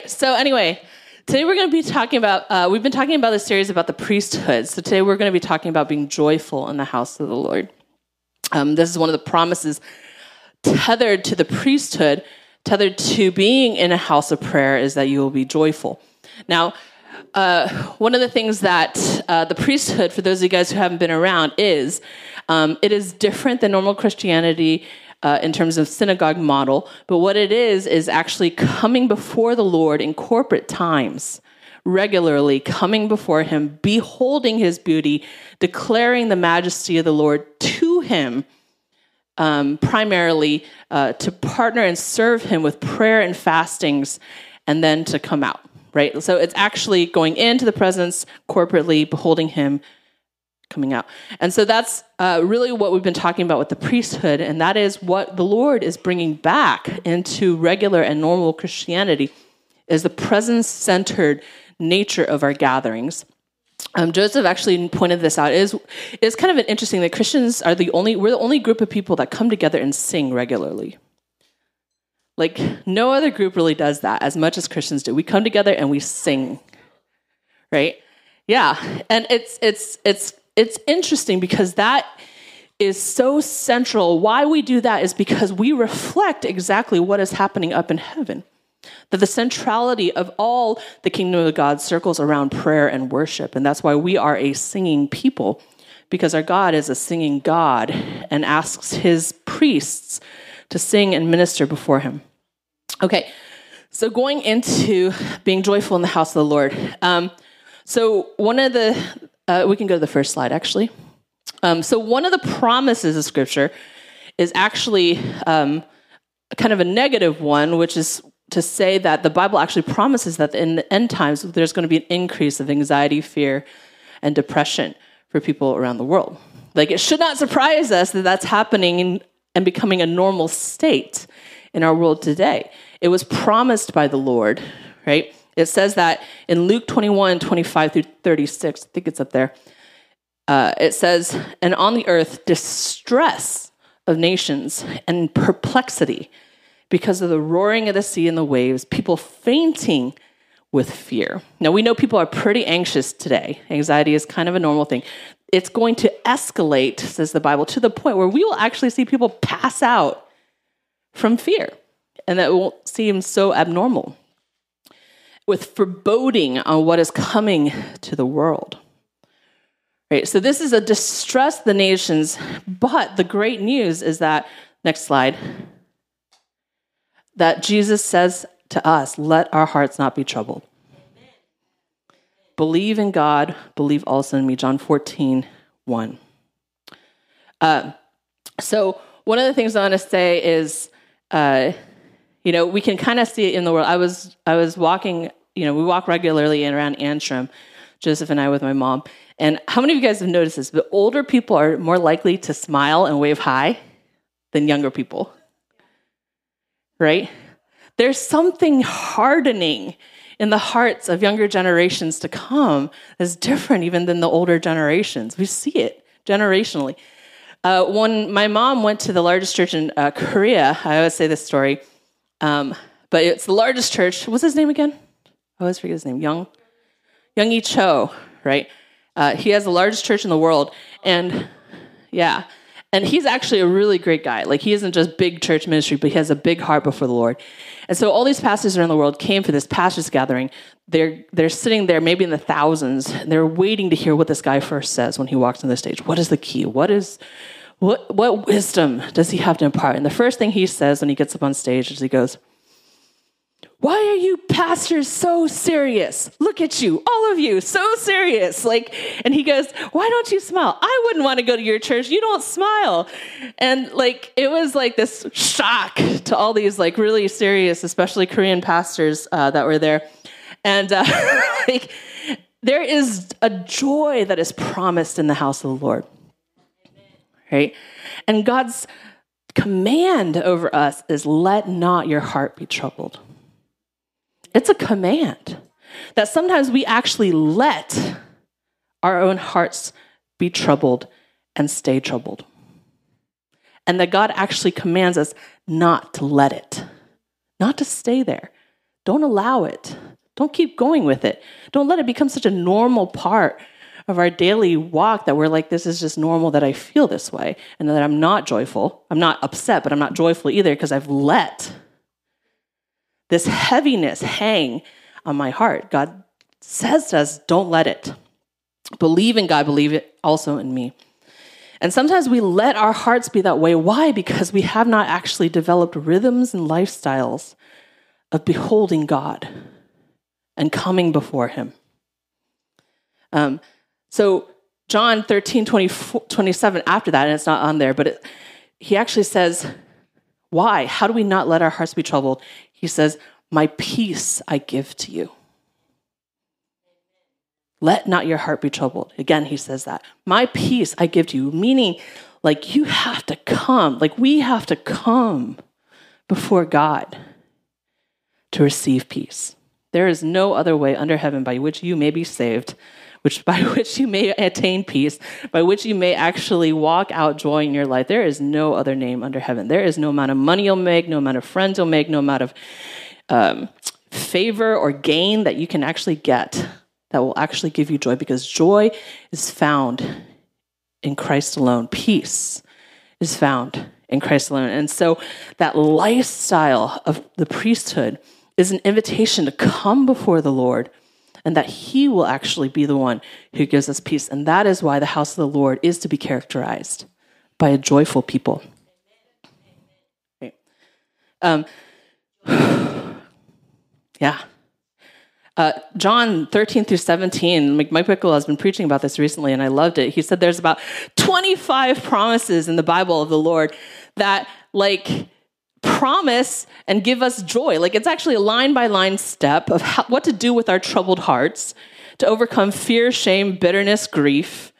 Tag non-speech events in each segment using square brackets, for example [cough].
right. So anyway, today we're going to be talking about. Uh, we've been talking about this series about the priesthood. So today we're going to be talking about being joyful in the house of the Lord. Um, this is one of the promises tethered to the priesthood, tethered to being in a house of prayer, is that you will be joyful. Now, uh, one of the things that uh, the priesthood, for those of you guys who haven't been around, is um, it is different than normal Christianity uh, in terms of synagogue model, but what it is is actually coming before the Lord in corporate times, regularly coming before Him, beholding His beauty, declaring the majesty of the Lord to Him. Um, primarily uh, to partner and serve him with prayer and fastings, and then to come out right? So it's actually going into the presence corporately, beholding him, coming out. And so that's uh, really what we've been talking about with the priesthood, and that is what the Lord is bringing back into regular and normal Christianity is the presence-centered nature of our gatherings. Um, Joseph actually pointed this out. It is is kind of an interesting that Christians are the only we're the only group of people that come together and sing regularly. Like, no other group really does that as much as Christians do. We come together and we sing, right? Yeah, and it's it's it's it's interesting because that is so central. Why we do that is because we reflect exactly what is happening up in heaven. That the centrality of all the kingdom of God circles around prayer and worship, and that's why we are a singing people, because our God is a singing God and asks His priests to sing and minister before him. Okay, so going into being joyful in the house of the Lord. Um, so, one of the, uh, we can go to the first slide actually. Um, so, one of the promises of Scripture is actually um, kind of a negative one, which is to say that the Bible actually promises that in the end times there's going to be an increase of anxiety, fear, and depression for people around the world. Like, it should not surprise us that that's happening and becoming a normal state in our world today. It was promised by the Lord, right? It says that in Luke 21, 25 through 36, I think it's up there. Uh, it says, and on the earth, distress of nations and perplexity because of the roaring of the sea and the waves, people fainting with fear. Now, we know people are pretty anxious today. Anxiety is kind of a normal thing. It's going to escalate, says the Bible, to the point where we will actually see people pass out from fear, and that won't seem so abnormal. With foreboding on what is coming to the world. Right, so this is a distress the nations, but the great news is that, next slide, that Jesus says to us, let our hearts not be troubled. Believe in God, believe also in me. John 14, 1. Uh, so, one of the things I want to say is uh, you know, we can kind of see it in the world. I was I was walking, you know, we walk regularly in around Antrim, Joseph and I with my mom. And how many of you guys have noticed this? But older people are more likely to smile and wave hi than younger people. Right? There's something hardening in the hearts of younger generations to come that's different even than the older generations. We see it generationally. Uh, when my mom went to the largest church in uh, Korea, I always say this story, um, but it's the largest church. What's his name again? I always forget his name. Young, Young E Cho, right? Uh, he has the largest church in the world, and yeah, and he's actually a really great guy. Like he isn't just big church ministry, but he has a big heart before the Lord. And so all these pastors around the world came for this pastors gathering. They're they're sitting there, maybe in the thousands. they're waiting to hear what this guy first says when he walks on the stage. What is the key? What is what, what wisdom does he have to impart? And the first thing he says when he gets up on stage is he goes, why are you pastors so serious? Look at you, all of you, so serious. Like, and he goes, Why don't you smile? I wouldn't want to go to your church. You don't smile. And like, it was like this shock to all these like really serious, especially Korean pastors uh, that were there. And uh, [laughs] like, there is a joy that is promised in the house of the Lord right? And God's command over us is let not your heart be troubled. It's a command that sometimes we actually let our own hearts be troubled and stay troubled. And that God actually commands us not to let it, not to stay there, Don't allow it. Don't keep going with it. Don't let it become such a normal part of our daily walk that we're like, this is just normal that I feel this way and that I'm not joyful. I'm not upset, but I'm not joyful either because I've let this heaviness hang on my heart. God says to us, don't let it. Believe in God, believe it also in me. And sometimes we let our hearts be that way. Why? Because we have not actually developed rhythms and lifestyles of beholding God and coming before Him. Um, so, John 13, 20, 27, after that, and it's not on there, but it, he actually says, Why? How do we not let our hearts be troubled? He says, My peace I give to you. Let not your heart be troubled. Again, he says that. My peace I give to you, meaning like you have to come, like we have to come before God to receive peace. There is no other way under heaven by which you may be saved, which by [laughs] which you may attain peace, by which you may actually walk out joy in your life. There is no other name under heaven. There is no amount of money you'll make, no amount of friends you'll make, no amount of um, favor or gain that you can actually get that will actually give you joy because joy is found in Christ alone. Peace is found in Christ alone. And so that lifestyle of the priesthood is an invitation to come before the Lord and that He will actually be the one who gives us peace. And that is why the house of the Lord is to be characterized by a joyful people. Um, [sighs] yeah. Uh, John 13 through 17, Mike Bickle has been preaching about this recently, and I loved it. He said there's about 25 promises in the Bible of the Lord that, like, promise and give us joy. Like, it's actually a line by line step of how, what to do with our troubled hearts to overcome fear, shame, bitterness, grief,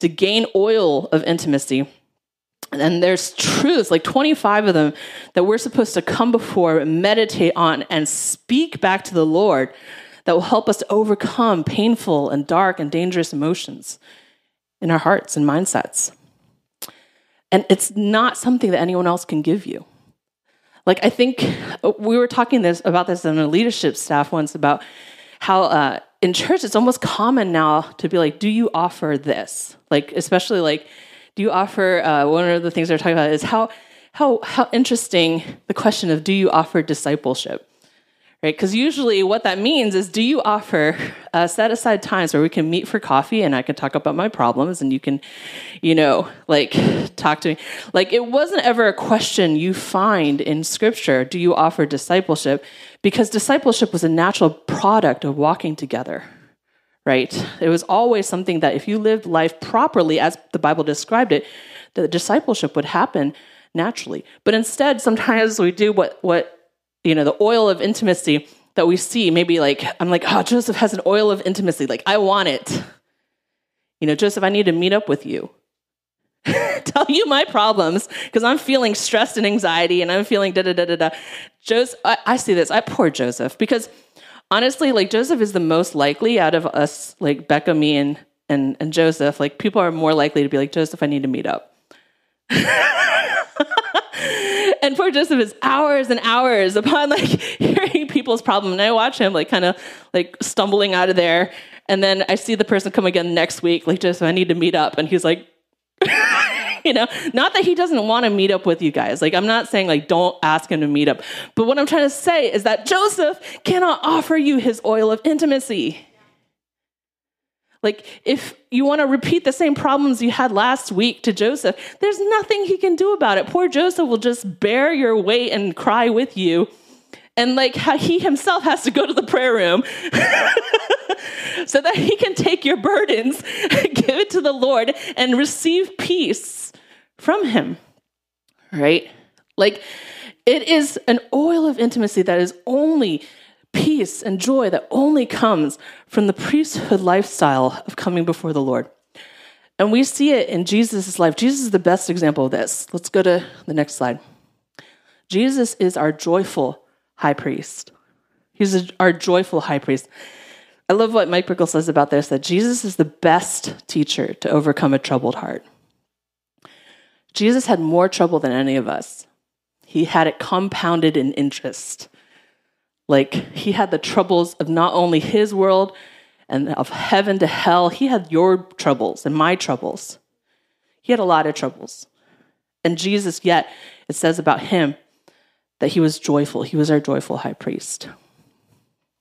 to gain oil of intimacy. And there's truths, like 25 of them, that we're supposed to come before, meditate on, and speak back to the Lord that will help us to overcome painful and dark and dangerous emotions in our hearts and mindsets. And it's not something that anyone else can give you. Like I think uh, we were talking this about this in a leadership staff once about how uh, in church it's almost common now to be like, "Do you offer this?" Like especially like, "Do you offer?" Uh, one of the things they're talking about is how how how interesting the question of "Do you offer discipleship?" Right? Because usually what that means is do you offer uh, set aside times where we can meet for coffee and I can talk about my problems and you can, you know, like talk to me. Like it wasn't ever a question you find in scripture do you offer discipleship? Because discipleship was a natural product of walking together. Right? It was always something that if you lived life properly, as the Bible described it, the discipleship would happen naturally. But instead, sometimes we do what, what you know, the oil of intimacy that we see. Maybe like, I'm like, oh, Joseph has an oil of intimacy. Like, I want it. You know, Joseph, I need to meet up with you. [laughs] Tell you my problems because I'm feeling stressed and anxiety and I'm feeling da da da da da. Joseph, I, I see this. I poor Joseph because honestly, like Joseph is the most likely out of us, like Becca, me, and and and Joseph. Like people are more likely to be like Joseph. I need to meet up. [laughs] [laughs] and poor Joseph is hours and hours upon like [laughs] hearing people's problem. And I watch him like kind of like stumbling out of there. And then I see the person come again next week, like, Joseph, I need to meet up. And he's like, [laughs] you know, not that he doesn't want to meet up with you guys. Like, I'm not saying like don't ask him to meet up. But what I'm trying to say is that Joseph cannot offer you his oil of intimacy. Like, if you want to repeat the same problems you had last week to Joseph, there's nothing he can do about it. Poor Joseph will just bear your weight and cry with you. And like he himself has to go to the prayer room [laughs] so that he can take your burdens, [laughs] give it to the Lord, and receive peace from him. Right? Like, it is an oil of intimacy that is only peace and joy that only comes from the priesthood lifestyle of coming before the Lord. And we see it in Jesus' life. Jesus is the best example of this. Let's go to the next slide. Jesus is our joyful high priest. He's our joyful high priest. I love what Mike Bickle says about this that Jesus is the best teacher to overcome a troubled heart. Jesus had more trouble than any of us. He had it compounded in interest Like he had the troubles of not only his world and of heaven to hell, he had your troubles and my troubles. He had a lot of troubles. And Jesus, yet, it says about him that he was joyful. He was our joyful high priest.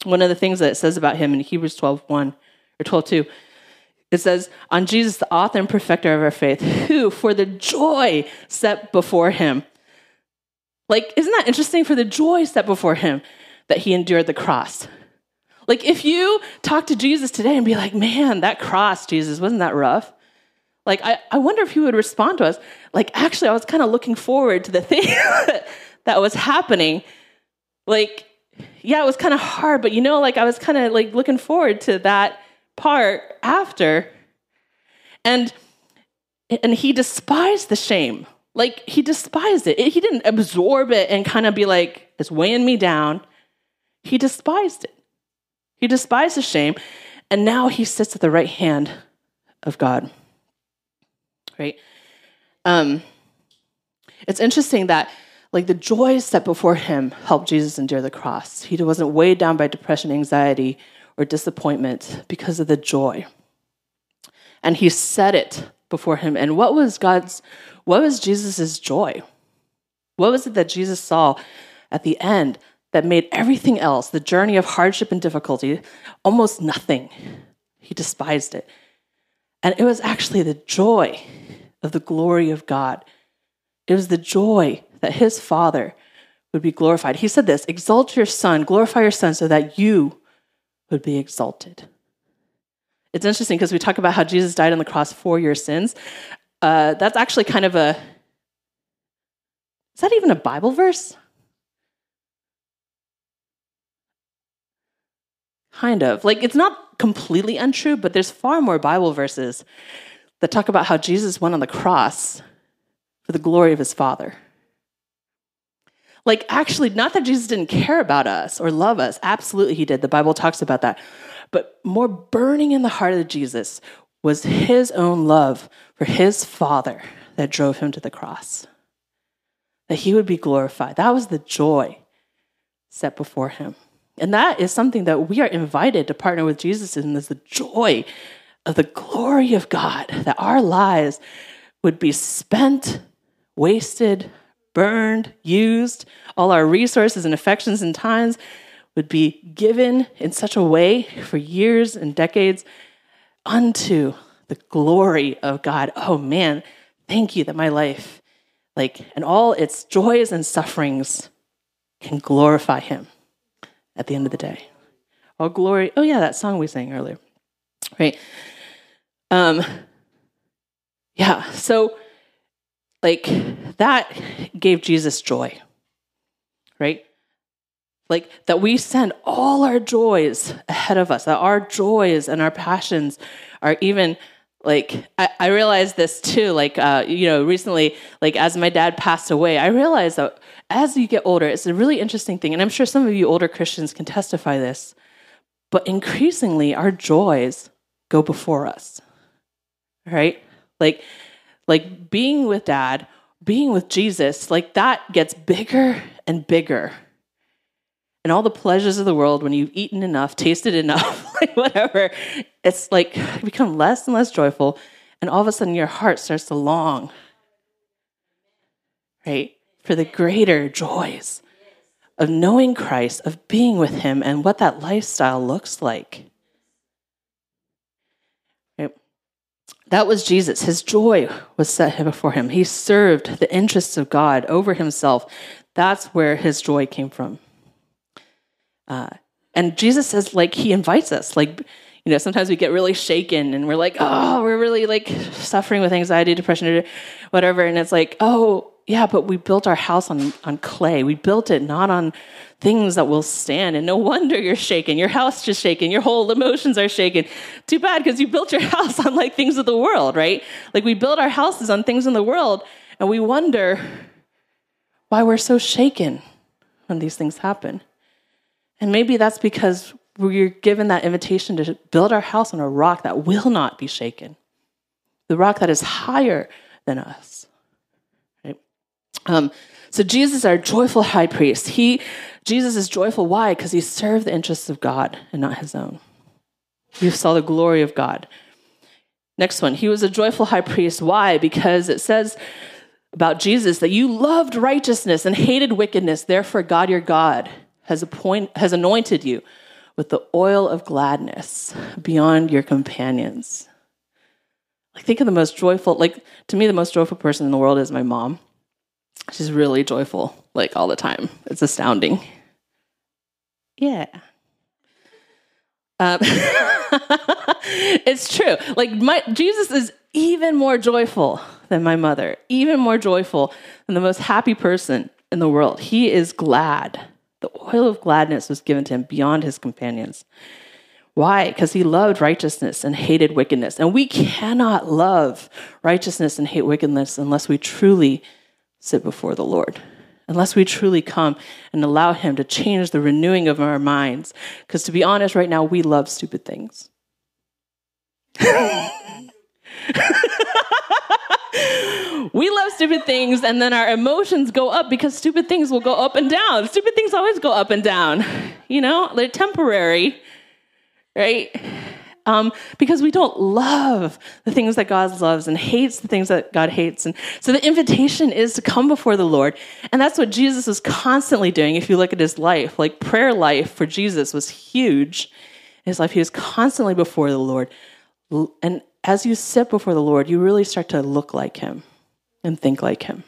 One of the things that it says about him in Hebrews 12 1 or 12 2, it says, On Jesus, the author and perfecter of our faith, who, for the joy set before him, like, isn't that interesting? For the joy set before him, that he endured the cross. Like, if you talk to Jesus today and be like, man, that cross, Jesus, wasn't that rough? Like, I, I wonder if he would respond to us. Like, actually, I was kind of looking forward to the [laughs] thing that was happening. Like, yeah, it was kind of hard, but you know, like, I was kind of like looking forward to that part after. And and he despised the shame. Like he despised it. He didn't absorb it and kind of be like, it's weighing me down. He despised it. He despised the shame. And now he sits at the right hand of God. Right? Um, it's interesting that like the joys set before him helped Jesus endure the cross. He wasn't weighed down by depression, anxiety, or disappointment because of the joy. And he set it before him. And what was God's, what was Jesus' joy? What was it that Jesus saw at the end that made everything else, the journey of hardship and difficulty, almost nothing? He despised it. And it was actually the joy of the glory of God. It was the joy that his Father would be glorified. He said this Exalt your Son, glorify your Son, so that you would be exalted. It's interesting because we talk about how Jesus died on the cross for your sins. Uh, that's actually kind of a. Is that even a Bible verse? Kind of. Like, it's not completely untrue, but there's far more Bible verses that talk about how Jesus went on the cross for the glory of his Father. Like, actually, not that Jesus didn't care about us or love us. Absolutely, he did. The Bible talks about that. But more burning in the heart of Jesus was his own love for his Father that drove him to the cross. That he would be glorified. That was the joy set before him. And that is something that we are invited to partner with Jesus in is the joy of the glory of God, that our lives would be spent, wasted, burned, used, all our resources and affections and times would be given in such a way for years and decades unto the glory of God. Oh man, thank you that my life, like, and all its joys and sufferings can glorify Him at the end of the day. All glory. Oh, yeah, that song we sang earlier. Right. Um, yeah, so like that gave Jesus joy, right? Like that we send all our joys ahead of us, that our joys and our passions are even like I, I realized this too like uh, you know recently like as my dad passed away i realized that as you get older it's a really interesting thing and i'm sure some of you older christians can testify this but increasingly our joys go before us right like like being with dad, being with Jesus, like that gets bigger and bigger. And all the pleasures of the world, when you've eaten enough, tasted enough, [laughs] like whatever, it's like become less and less joyful. And all of a sudden, your heart starts to long, right, for the greater joys of knowing Christ, of being with Him, and what that lifestyle looks like. That was Jesus. His joy was set before him. He served the interests of God over himself. That's where his joy came from. Uh, and Jesus says, like, he invites us. Like, you know, sometimes we get really shaken and we're like, oh, we're really like suffering with anxiety, depression, whatever. And it's like, oh, yeah, but we built our house on, on clay. We built it not on things that will stand. And no wonder you're shaken. Your house just shaken. Your whole emotions are shaken. Too bad because you built your [laughs] house on like things of the world, right? Like we build our houses on things in the world and we wonder why we're so shaken when these things happen. And maybe that's because we're given that invitation to build our house on a rock that will not be shaken, the rock that is higher than us. Um, So Jesus, our joyful high priest, he Jesus is joyful. Why? Because he served the interests of God and not his own. He saw the glory of God. Next one, he was a joyful high priest. Why? Because it says about Jesus that you loved righteousness and hated wickedness. Therefore, God your God has, appoint, has anointed you with the oil of gladness beyond your companions. Like, think of the most joyful, like, to me, the most joyful person in the world is my mom. She's really joyful, like, all the time. It's astounding. Yeah. Um, [laughs] it's true. Like, my, Jesus is even more joyful than my mother, even more joyful than the most happy person in the world. He is glad. The oil of gladness was given to him beyond his companions. Why? Because he loved righteousness and hated wickedness. And we cannot love righteousness and hate wickedness unless we truly sit before the Lord, unless we truly come and allow him to change the renewing of our minds. Because to be honest, right now, we love stupid things. [laughs] we love stupid things and then our emotions go up because stupid things will go up and down. Stupid things always go up and down. You know, they're temporary, right? Um, because we don't love the things that God loves and hates the things that God hates. And so the invitation is to come before the Lord. And that's what Jesus was constantly doing. If you look at his life, like prayer life for Jesus was huge in his life. He was constantly before the Lord. And as you sit before the Lord, you really start to look like him and think like him.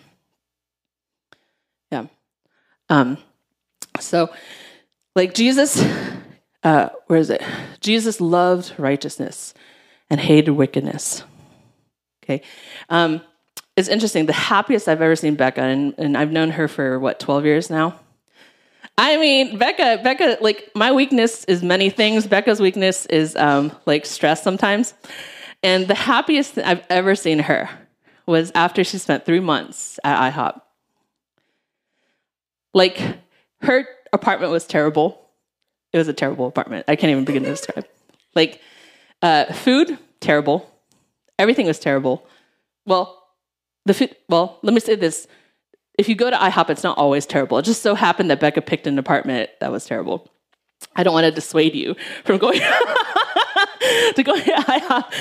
Yeah. Um, so, like Jesus, uh, where is it? Jesus loved righteousness and hated wickedness. Okay. Um, it's interesting. The happiest I've ever seen Becca, and, and I've known her for what, 12 years now? I mean, Becca, Becca, like my weakness is many things. Becca's weakness is um, like stress sometimes. And the happiest thing I've ever seen her was after she spent three months at IHOP. Like, her apartment was terrible. It was a terrible apartment. I can't even begin to describe. Like, uh, food, terrible. Everything was terrible. Well, the food, well, let me say this. If you go to IHOP, it's not always terrible. It just so happened that Becca picked an apartment that was terrible. I don't want to dissuade you from going [laughs] [laughs] to go [laughs] to IHOP.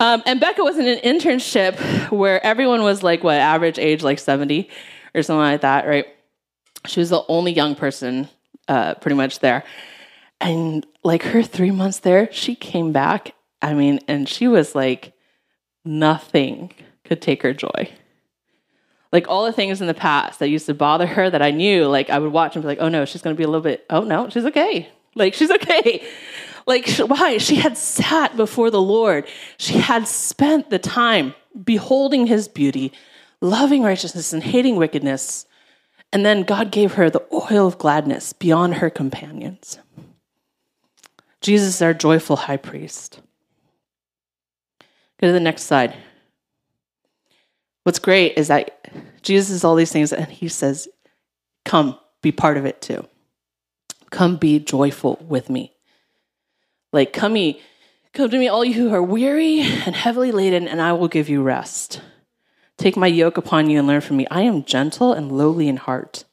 Um, and Becca was in an internship where everyone was like, what, average age, like 70 or something like that, right? She was the only young person uh, pretty much there. And like her three months there, she came back. I mean, and she was like, nothing could take her joy. Like all the things in the past that used to bother her that I knew, like I would watch and be like, oh no, she's going to be a little bit, oh no, she's okay. Like she's okay. Like, why? She had sat before the Lord. She had spent the time beholding his beauty, loving righteousness and hating wickedness. And then God gave her the oil of gladness beyond her companions. Jesus is our joyful high priest. Go to the next slide. What's great is that Jesus is all these things, and he says, Come, be part of it too. Come be joyful with me. Like, come me, come to me, all you who are weary and heavily laden, and I will give you rest. Take my yoke upon you and learn from me. I am gentle and lowly in heart,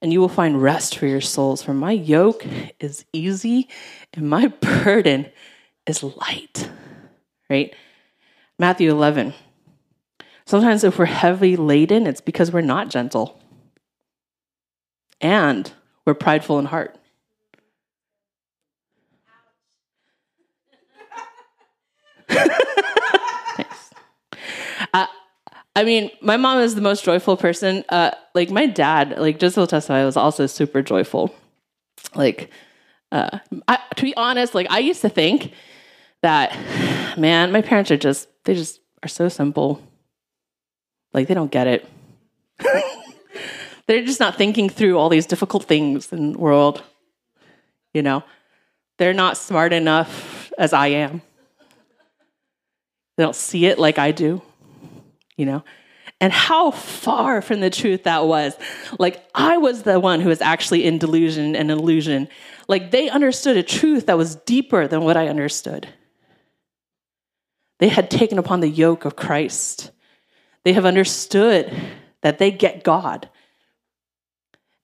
and you will find rest for your souls. For my yoke is easy and my [laughs] burden is light. Right? Matthew 11. Sometimes if we're heavy laden, it's because we're not gentle and we're prideful in heart. Thanks. Uh, I mean, my mom is the most joyful person. Uh, like my dad, like just will testify, was also super joyful. Like, uh, I, to be honest, like I used to think that, man, my parents are just they just are so simple. Like they don't get it. [laughs] They're just not thinking through all these difficult things in the world. You know, they're not smart enough as I am. They don't see it like I do, you know? And how far from the truth that was. Like, I was the one who was actually in delusion and illusion. Like, they understood a truth that was deeper than what I understood. They had taken upon the yoke of Christ. They have understood that they get God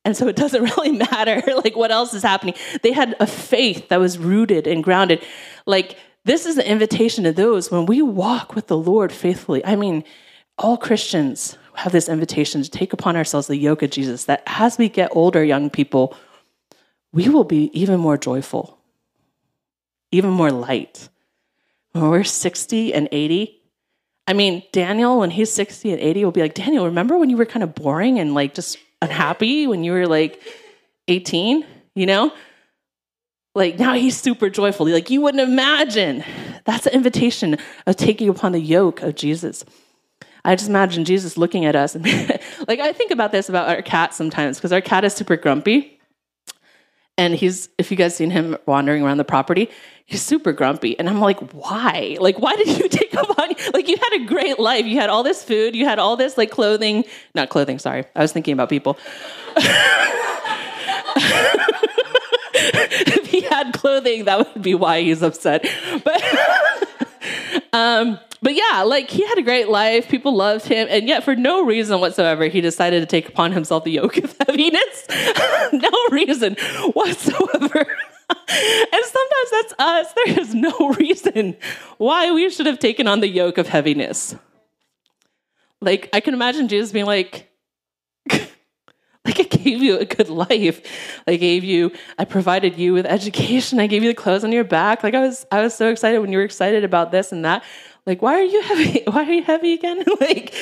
And so it doesn't [laughs] really matter like what else is happening. They had a faith that was rooted and grounded. Like this is an invitation to those when we walk with the Lord faithfully. I mean, all Christians have this invitation to take upon ourselves the yoke of Jesus, that as we get older, young people, we will be even more joyful, even more light. When we're 60 and 80, I mean, Daniel, when he's 60 and 80, will be like, Daniel, remember when you were kind of boring and like just unhappy when you were like 18, you know? Like now he's super joyful. Like you wouldn't imagine. That's the invitation of taking upon the yoke of Jesus. I just imagine Jesus looking at us and [laughs] like I think about this about our cat sometimes because our cat is super grumpy. And he's if you guys seen him wandering around the property, he's super grumpy. And I'm like, why? Like, why did you [laughs] take upon like you had a great life. You had all this food, you had all this like clothing. Not clothing, sorry. I was thinking about people. [laughs] [laughs] if he had clothing, that would be why he's upset. But [laughs] um but yeah, like he had a great life. People loved him. And yet, for no reason whatsoever, he decided to take upon himself the yoke of [laughs] heaviness. no reason whatsoever. and sometimes that's us. There is no reason why we should have taken on the yoke of heaviness. Like, I can imagine Jesus being like, [laughs] like I gave you a good life. I gave you, I provided you with education. I gave you the clothes on your back. Like I was, I was so excited when you were excited about this and that. Like, why are you heavy? [laughs] Why are you heavy again? [laughs] like,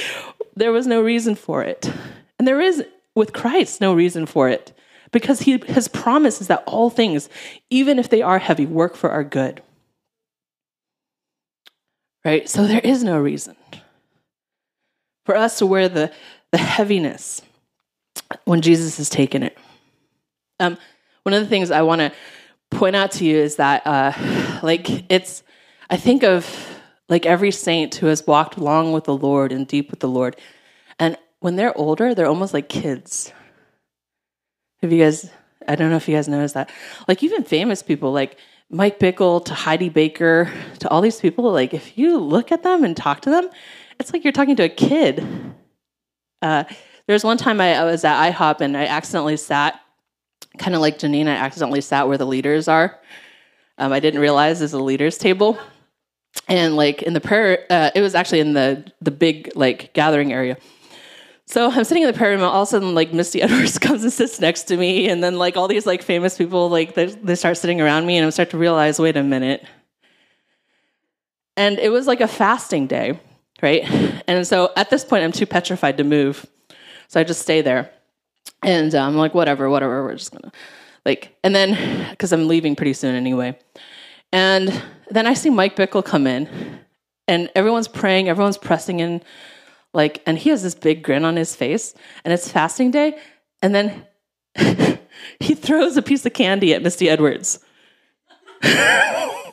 there was no reason for it. And there is, with Christ, no reason for it. Because he, his promise is that all things, even if they are heavy, work for our good. Right? So there is no reason for us to wear the, the heaviness when Jesus has taken it. Um, one of the things I want to point out to you is that, uh, like, it's, I think of like every saint who has walked long with the Lord and deep with the Lord. And when they're older, they're almost like kids. Have you guys, I don't know if you guys noticed that. Like even famous people like Mike Bickle to Heidi Baker to all these people, like if you look at them and talk to them, it's like you're talking to a kid. Uh, there was one time I, I was at IHOP and I accidentally sat, kind of like Janine, I accidentally sat where the leaders are. Um, I didn't realize there's a leaders table. And like in the prayer uh, it was actually in the the big like gathering area. So i'm sitting in the prayer room and all of a sudden like misty [laughs] edwards comes and sits next to me. And then like all these like famous people like they, they start sitting around me and i start to realize wait a minute. And it was like a fasting day right? And so at this point i'm too petrified to move so i just stay there and i'm like whatever whatever we're just gonna like and then because i'm leaving pretty soon anyway and then I see Mike Bickle come in, and everyone's praying, everyone's pressing in, like, and he has this big grin on his face, and it's fasting day, and then [laughs] he throws a piece of candy at Misty Edwards. [laughs] and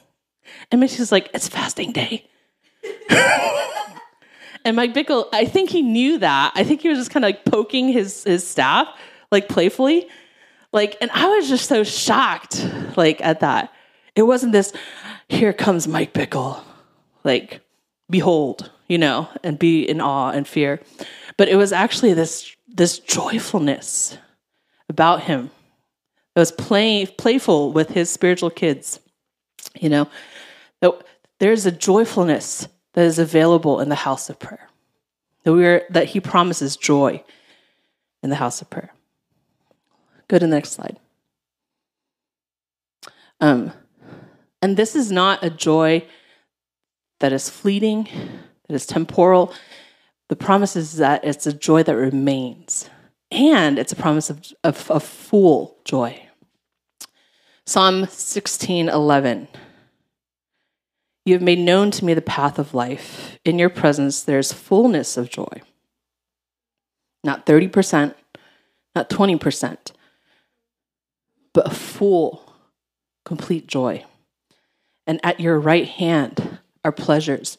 Misty's like, it's fasting day. [laughs] and Mike Bickle, I think he knew that. I think he was just kind of like poking his, his staff, like playfully. Like, and I was just so shocked, like, at that. It wasn't this, here comes Mike Bickle, like, behold, you know, and be in awe and fear. But it was actually this, this joyfulness about him. It was play, playful with his spiritual kids, you know. There's a joyfulness that is available in the house of prayer. That, we are, that he promises joy in the house of prayer. Go to the next slide. Um, and this is not a joy that is fleeting, that is temporal. The promise is that it's a joy that remains. And it's a promise of, of, of full joy. Psalm 16 11. You have made known to me the path of life. In your presence, there's fullness of joy. Not 30%, not 20%, but a full, complete joy and at your right hand are pleasures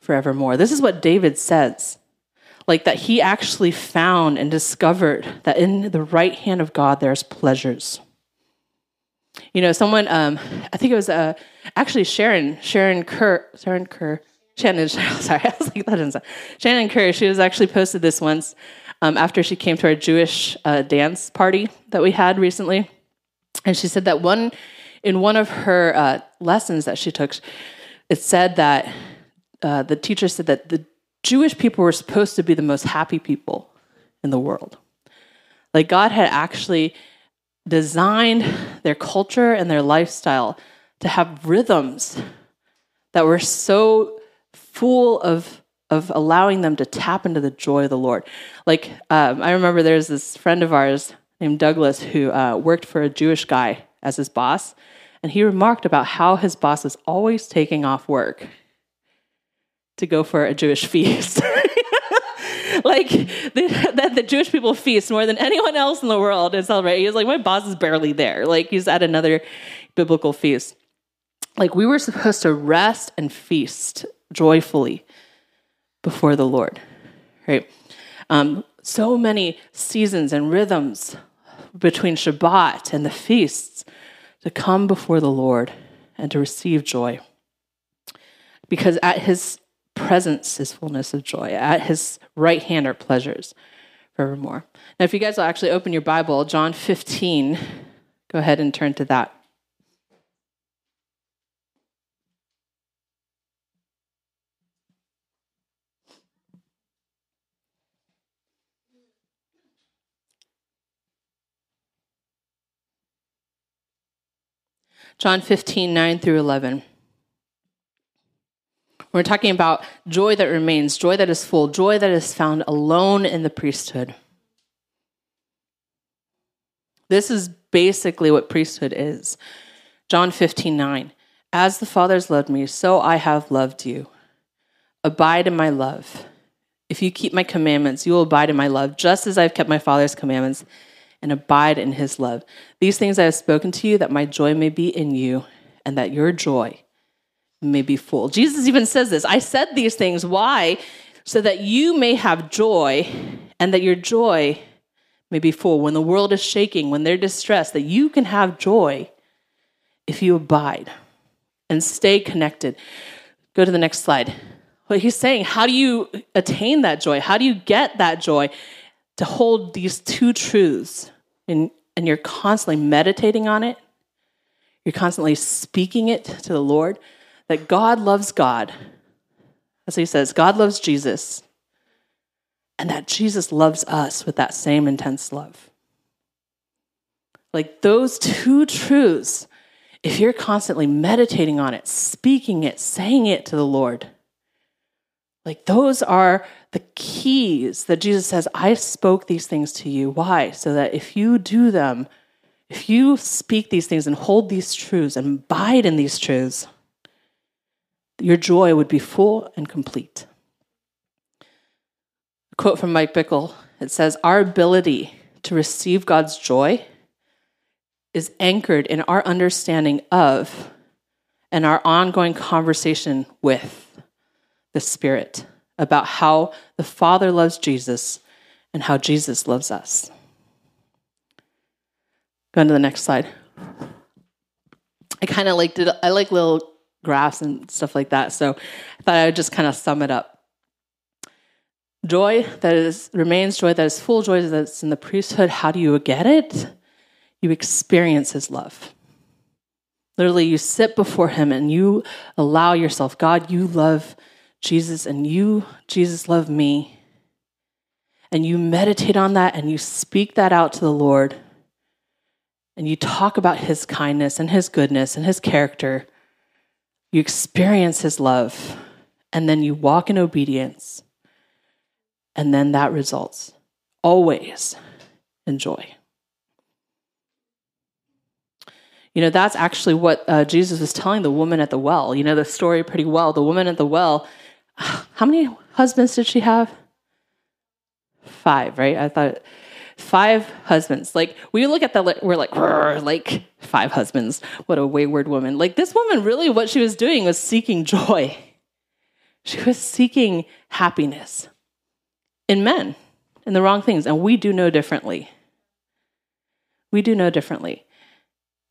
forevermore. This is what David says. Like that he actually found and discovered that in the right hand of God there's pleasures. You know, someone, um, I think it was uh, actually Sharon, Sharon Kerr, Sharon Kerr, Shannon, [laughs] sorry, I was like, that doesn't sound. Shannon Kerr, she was actually posted this once. um, after she came to our Jewish uh, dance party that we had recently. And she said that one in one of her uh, lessons that she took, it said that uh, the teacher said that the Jewish people were supposed to be the most happy people in the world. Like God had actually designed their culture and their lifestyle to have rhythms that were so full of of allowing them to tap into the joy of the Lord. Like um, I remember there's this friend of ours named Douglas who uh, worked for a Jewish guy as his boss, and he remarked about how his boss was always taking off work to go for a Jewish [laughs] feast. [laughs] like the, that the Jewish people feast more than anyone else in the world and celebrate. He was like, my boss is barely there. Like he's at another biblical feast. Like we were supposed to rest and feast joyfully before the Lord, right? Um, so many seasons and rhythms between Shabbat and the feasts to come before the Lord and to receive joy. Because at his presence is fullness of joy, at his right hand are pleasures forevermore. Now, if you guys will actually open your Bible, John 15, go ahead and turn to that. John 15, 9 through 11. We're talking about joy that remains, joy that is full, joy that is found alone in the priesthood. This is basically what priesthood is. John 15, 9. As the Father's loved me, so I have loved you. Abide in my love. If you keep my commandments, you will abide in my love, just as I've kept my Father's commandments and abide in his love. These things I have spoken to you, that my joy may be in you, and that your joy may be full. Jesus even says this I said these things. Why? So that you may have joy, and that your joy may be full. When the world is shaking, when they're distressed, that you can have joy if you abide and stay connected. Go to the next slide. What he's saying, how do you attain that joy? How do you get that joy? To hold these two truths and, and you're constantly meditating on it, you're constantly speaking it to the Lord, that God loves God. As he says, God loves Jesus, and that Jesus loves us with that same intense love. Like those two truths, if you're constantly meditating on it, speaking it, saying it to the Lord, like those are the keys that Jesus says, I spoke these things to you. Why? So that if you do them, if you speak these things and hold these truths and abide in these truths, your joy would be full and complete. A quote from Mike Bickle it says, Our ability to receive God's joy is anchored in our understanding of and our ongoing conversation with the Spirit about how the Father loves Jesus and how Jesus loves us. Go on to the next slide. I kind of like did I like little graphs and stuff like that, so I thought I would just kind of sum it up. Joy that is remains joy that is full joy that's in the priesthood. How do you get it? You experience his love. Literally, you sit before him and you allow yourself, God, you love Jesus and you, Jesus, love me. And you meditate on that and you speak that out to the Lord. And you talk about his kindness and his goodness and his character. You experience his love. And then you walk in obedience. And then that results always in joy. You know, that's actually what uh, Jesus was telling the woman at the well. You know the story pretty well. The woman at the well [sighs] how many husbands did she have? Five, right? I thought five husbands. Like we look at that, we're like, like five husbands. What a wayward woman. Like this woman, really, what she was doing was seeking joy. She was seeking happiness in men, in the wrong things, and we do know differently. We do know differently.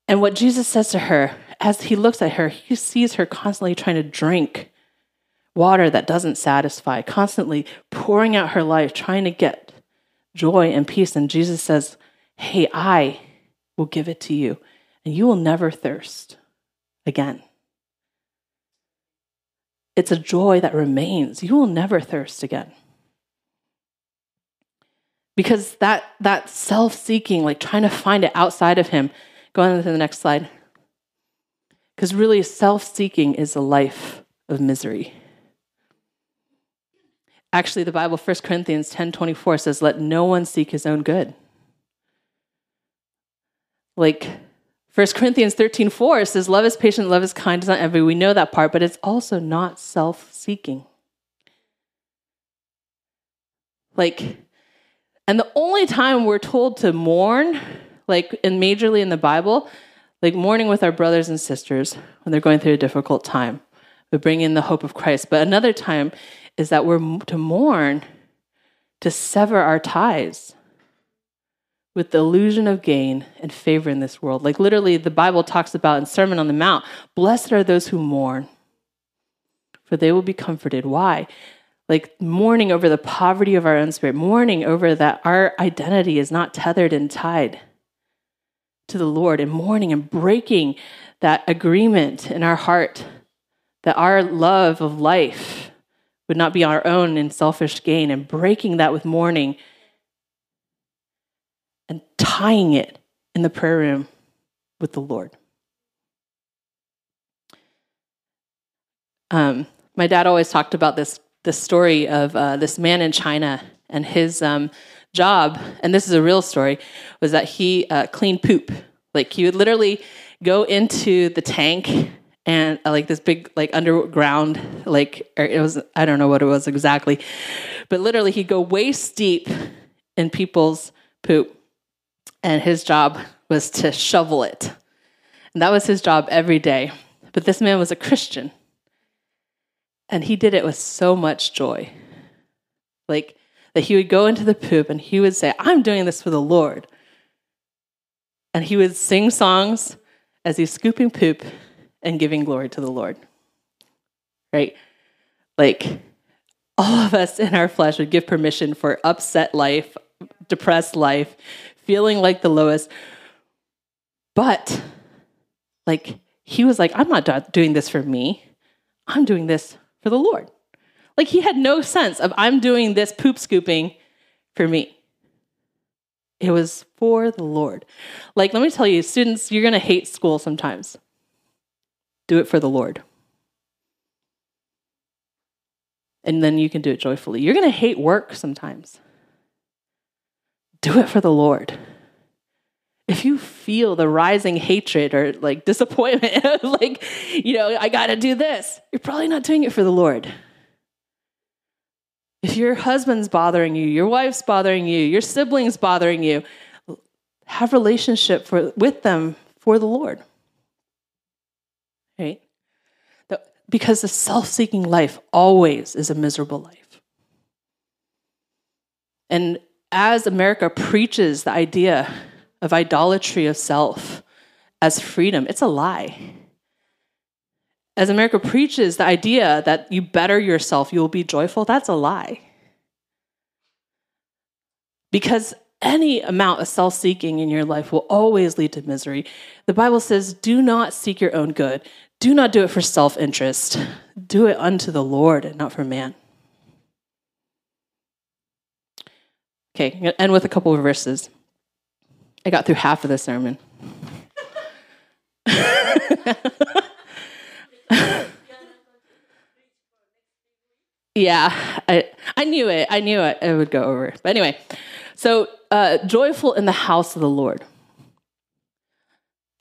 And what Jesus says to her, as he looks at her, he sees her constantly trying to drink water that doesn't satisfy, constantly pouring out her life, trying to get joy and peace. And Jesus says, Hey, I will give it to you, and you will never thirst again. It's a joy that remains. You will never thirst again. Because that, that self seeking, like trying to find it outside of Him, go on to the next slide. Because really, self seeking is a life of misery. Actually, the Bible, 1 Corinthians 10 24 says, Let no one seek his own good. Like 1 Corinthians 13 4 says, Love is patient, love is kind, does not envy. We know that part, but it's also not self seeking. Like, and the only time we're told to mourn, like in majorly in the Bible, like mourning with our brothers and sisters when they're going through a difficult time. We bring in the hope of Christ. But another time is that we're to mourn to sever our ties with the illusion of gain and favor in this world. Like literally, the Bible talks about in Sermon on the Mount blessed are those who mourn, for they will be comforted. Why? Like mourning over the poverty of our own spirit, mourning over that our identity is not tethered and tied to the Lord, and mourning and breaking that agreement in our heart that our love of life would not be our own in selfish gain, and breaking that with mourning and tying it in the prayer room with the Lord. Um, my dad always talked about this this story of uh, this man in China and his um, job, and this is a real story, was that he uh, cleaned poop. Like he would literally go into the tank and uh, like this big like underground like it was I don't know what it was exactly, but literally he'd go waist deep in people's poop and his job was to shovel it. And that was his job every day. But this man was a Christian. And he did it with so much joy. Like that he would go into the poop and he would say, I'm doing this for the Lord. And he would sing songs as he's scooping poop and giving glory to the Lord. Right? Like all of us in our flesh would give permission for upset life, depressed life, feeling like the lowest. But, like, he was like, I'm not doing this for me. I'm doing this for the Lord. Like, he had no sense of, I'm doing this poop scooping for me. It was for the Lord. Like, let me tell you, students, you're going to hate school sometimes. Do it for the Lord. And then you can do it joyfully. You're going to hate work sometimes do it for the Lord. If you feel the rising hatred or like disappointment, [laughs] like, you know, I got to do this, you're probably not doing it for the Lord. If your husband's bothering you, your wife's bothering you, your siblings bothering you, have relationship for, with them for the Lord. Right? because the self-seeking life always is a miserable life. And as America preaches the idea of idolatry of self as freedom, it's a lie. As America preaches the idea that you better yourself, you will be joyful, that's a lie. Because any amount of self seeking in your life will always lead to misery. The Bible says, do not seek your own good. Do not do it for self interest. Do it unto the Lord and not for man. Okay, I'm going to end with a couple of verses. I got through half of the sermon. [laughs] yeah, I, I knew it. I knew it, it would go over. But anyway, so uh, joyful in the house of the Lord.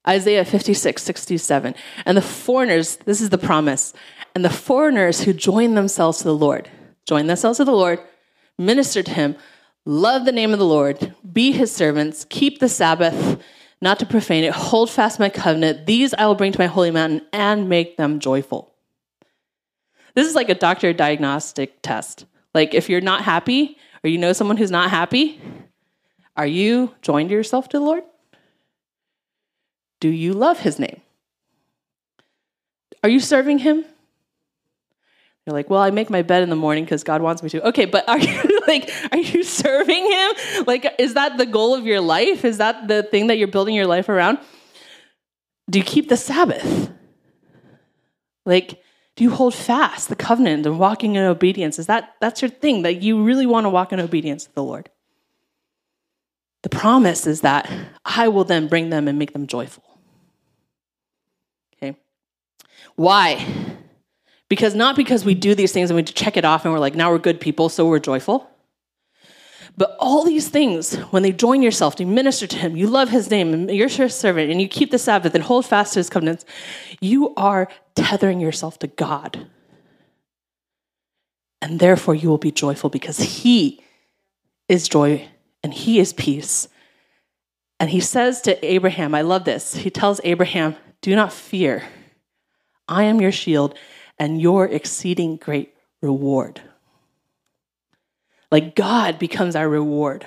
Isaiah 56, 67. And the foreigners, this is the promise, and the foreigners who join themselves to the Lord, join themselves to the Lord, minister to him, Love the name of the Lord, be his servants, keep the Sabbath, not to profane it, hold fast my covenant. These I will bring to my holy mountain and make them joyful. This is like a doctor diagnostic test. Like if you're not happy or you know someone who's not happy, are you joined yourself to the Lord? Do you love his name? Are you serving him? You're like, well, I make my bed in the morning because God wants me to. Okay, but are [laughs] you like, are you serving Him? Like, is that the goal of your life? Is that the thing that you're building your life around? Do you keep the Sabbath? Like, do you hold fast the covenant and walking in obedience? Is that that's your thing that you really want to walk in obedience to the Lord? The promise is that I will then bring them and make them joyful. Okay. Why? Because not because we do these things and we check it off and we're like, now we're good people, so we're joyful. But all these things, when they join yourself, you minister to him, you love his name, and you're his servant, and you keep the Sabbath and hold fast to his covenants, you are tethering yourself to God. And therefore, you will be joyful because he is joy and he is peace. And he says to Abraham, I love this. He tells Abraham, Do not fear. I am your shield and your exceeding great reward. Like God becomes our reward.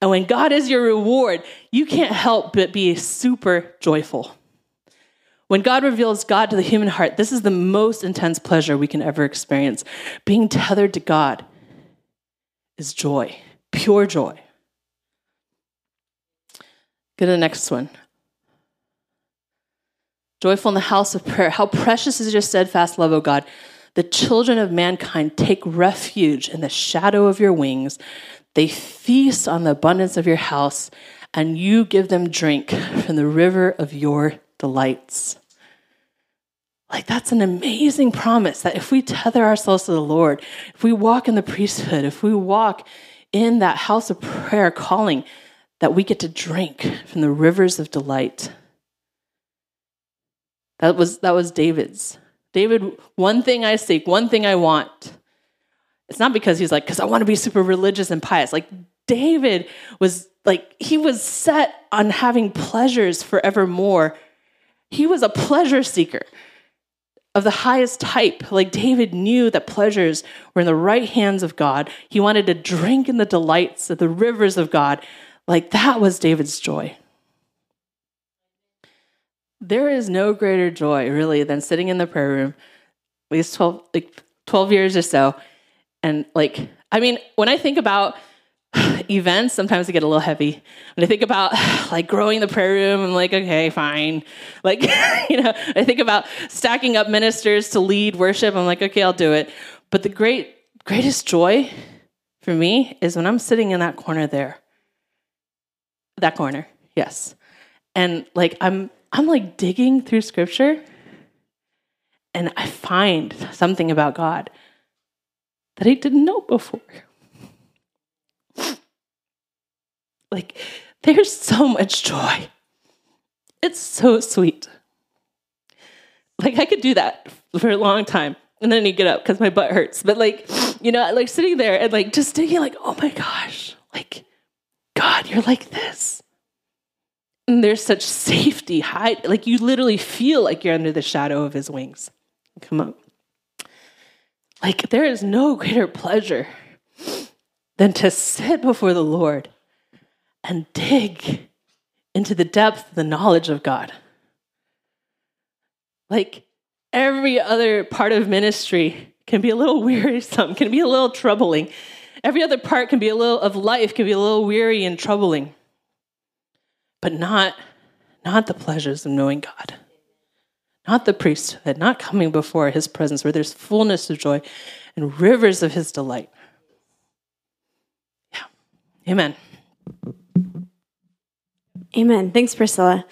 And when God is your reward, you can't help but be super joyful. When God reveals God to the human heart, this is the most intense pleasure we can ever experience. Being tethered to God is joy, pure joy. Go to the next one. Joyful in the house of prayer. How precious is your steadfast love, O God. The children of mankind take refuge in the shadow of your wings. They feast on the abundance of your house, and you give them drink from the river of your delights. Like, that's an amazing promise that if we tether ourselves to the Lord, if we walk in the priesthood, if we walk in that house of prayer calling, that we get to drink from the rivers of delight. That was, that was David's. David, one thing I seek, one thing I want. It's not because he's like, because I want to be super religious and pious. Like, David was like, he was set on having pleasures forevermore. He was a pleasure seeker of the highest type. Like, David knew that pleasures were in the right hands of God. He wanted to drink in the delights of the rivers of God. Like, that was David's joy. There is no greater joy, really, than sitting in the prayer room, at least 12, like 12 years or so. And, like, I mean, when I think about [sighs] events, sometimes I get a little heavy. When I think about [sighs] like growing the prayer room, I'm like, okay, fine. [laughs] Like, you know, I think about stacking up ministers to lead worship. I'm like, okay, I'll do it. But the great, greatest joy for me is when I'm sitting in that corner there. That corner, yes. And like I'm I'm like digging through scripture and I find something about God that I didn't know before. [laughs] Like, there's so much joy. It's so sweet. Like, I could do that for a long time and then you get up because my butt hurts. But, like, [sniffs] you know, like sitting there and like just thinking, like, oh my gosh, like, God, you're like this. And there's such [laughs] safety, hide, like you literally feel like you're under the shadow of his wings. Come on. Like there is no greater pleasure than to sit before the Lord and dig into the depth of the knowledge of God. Like every other part of ministry can be a little [laughs] wearisome, can be a little troubling. Every other part can be a little of life can be a little weary and troubling but not not the pleasures of knowing God. Not the priesthood, not coming before his presence where there's fullness of joy and rivers of his delight. Yeah. Amen. Amen. Thanks, Priscilla.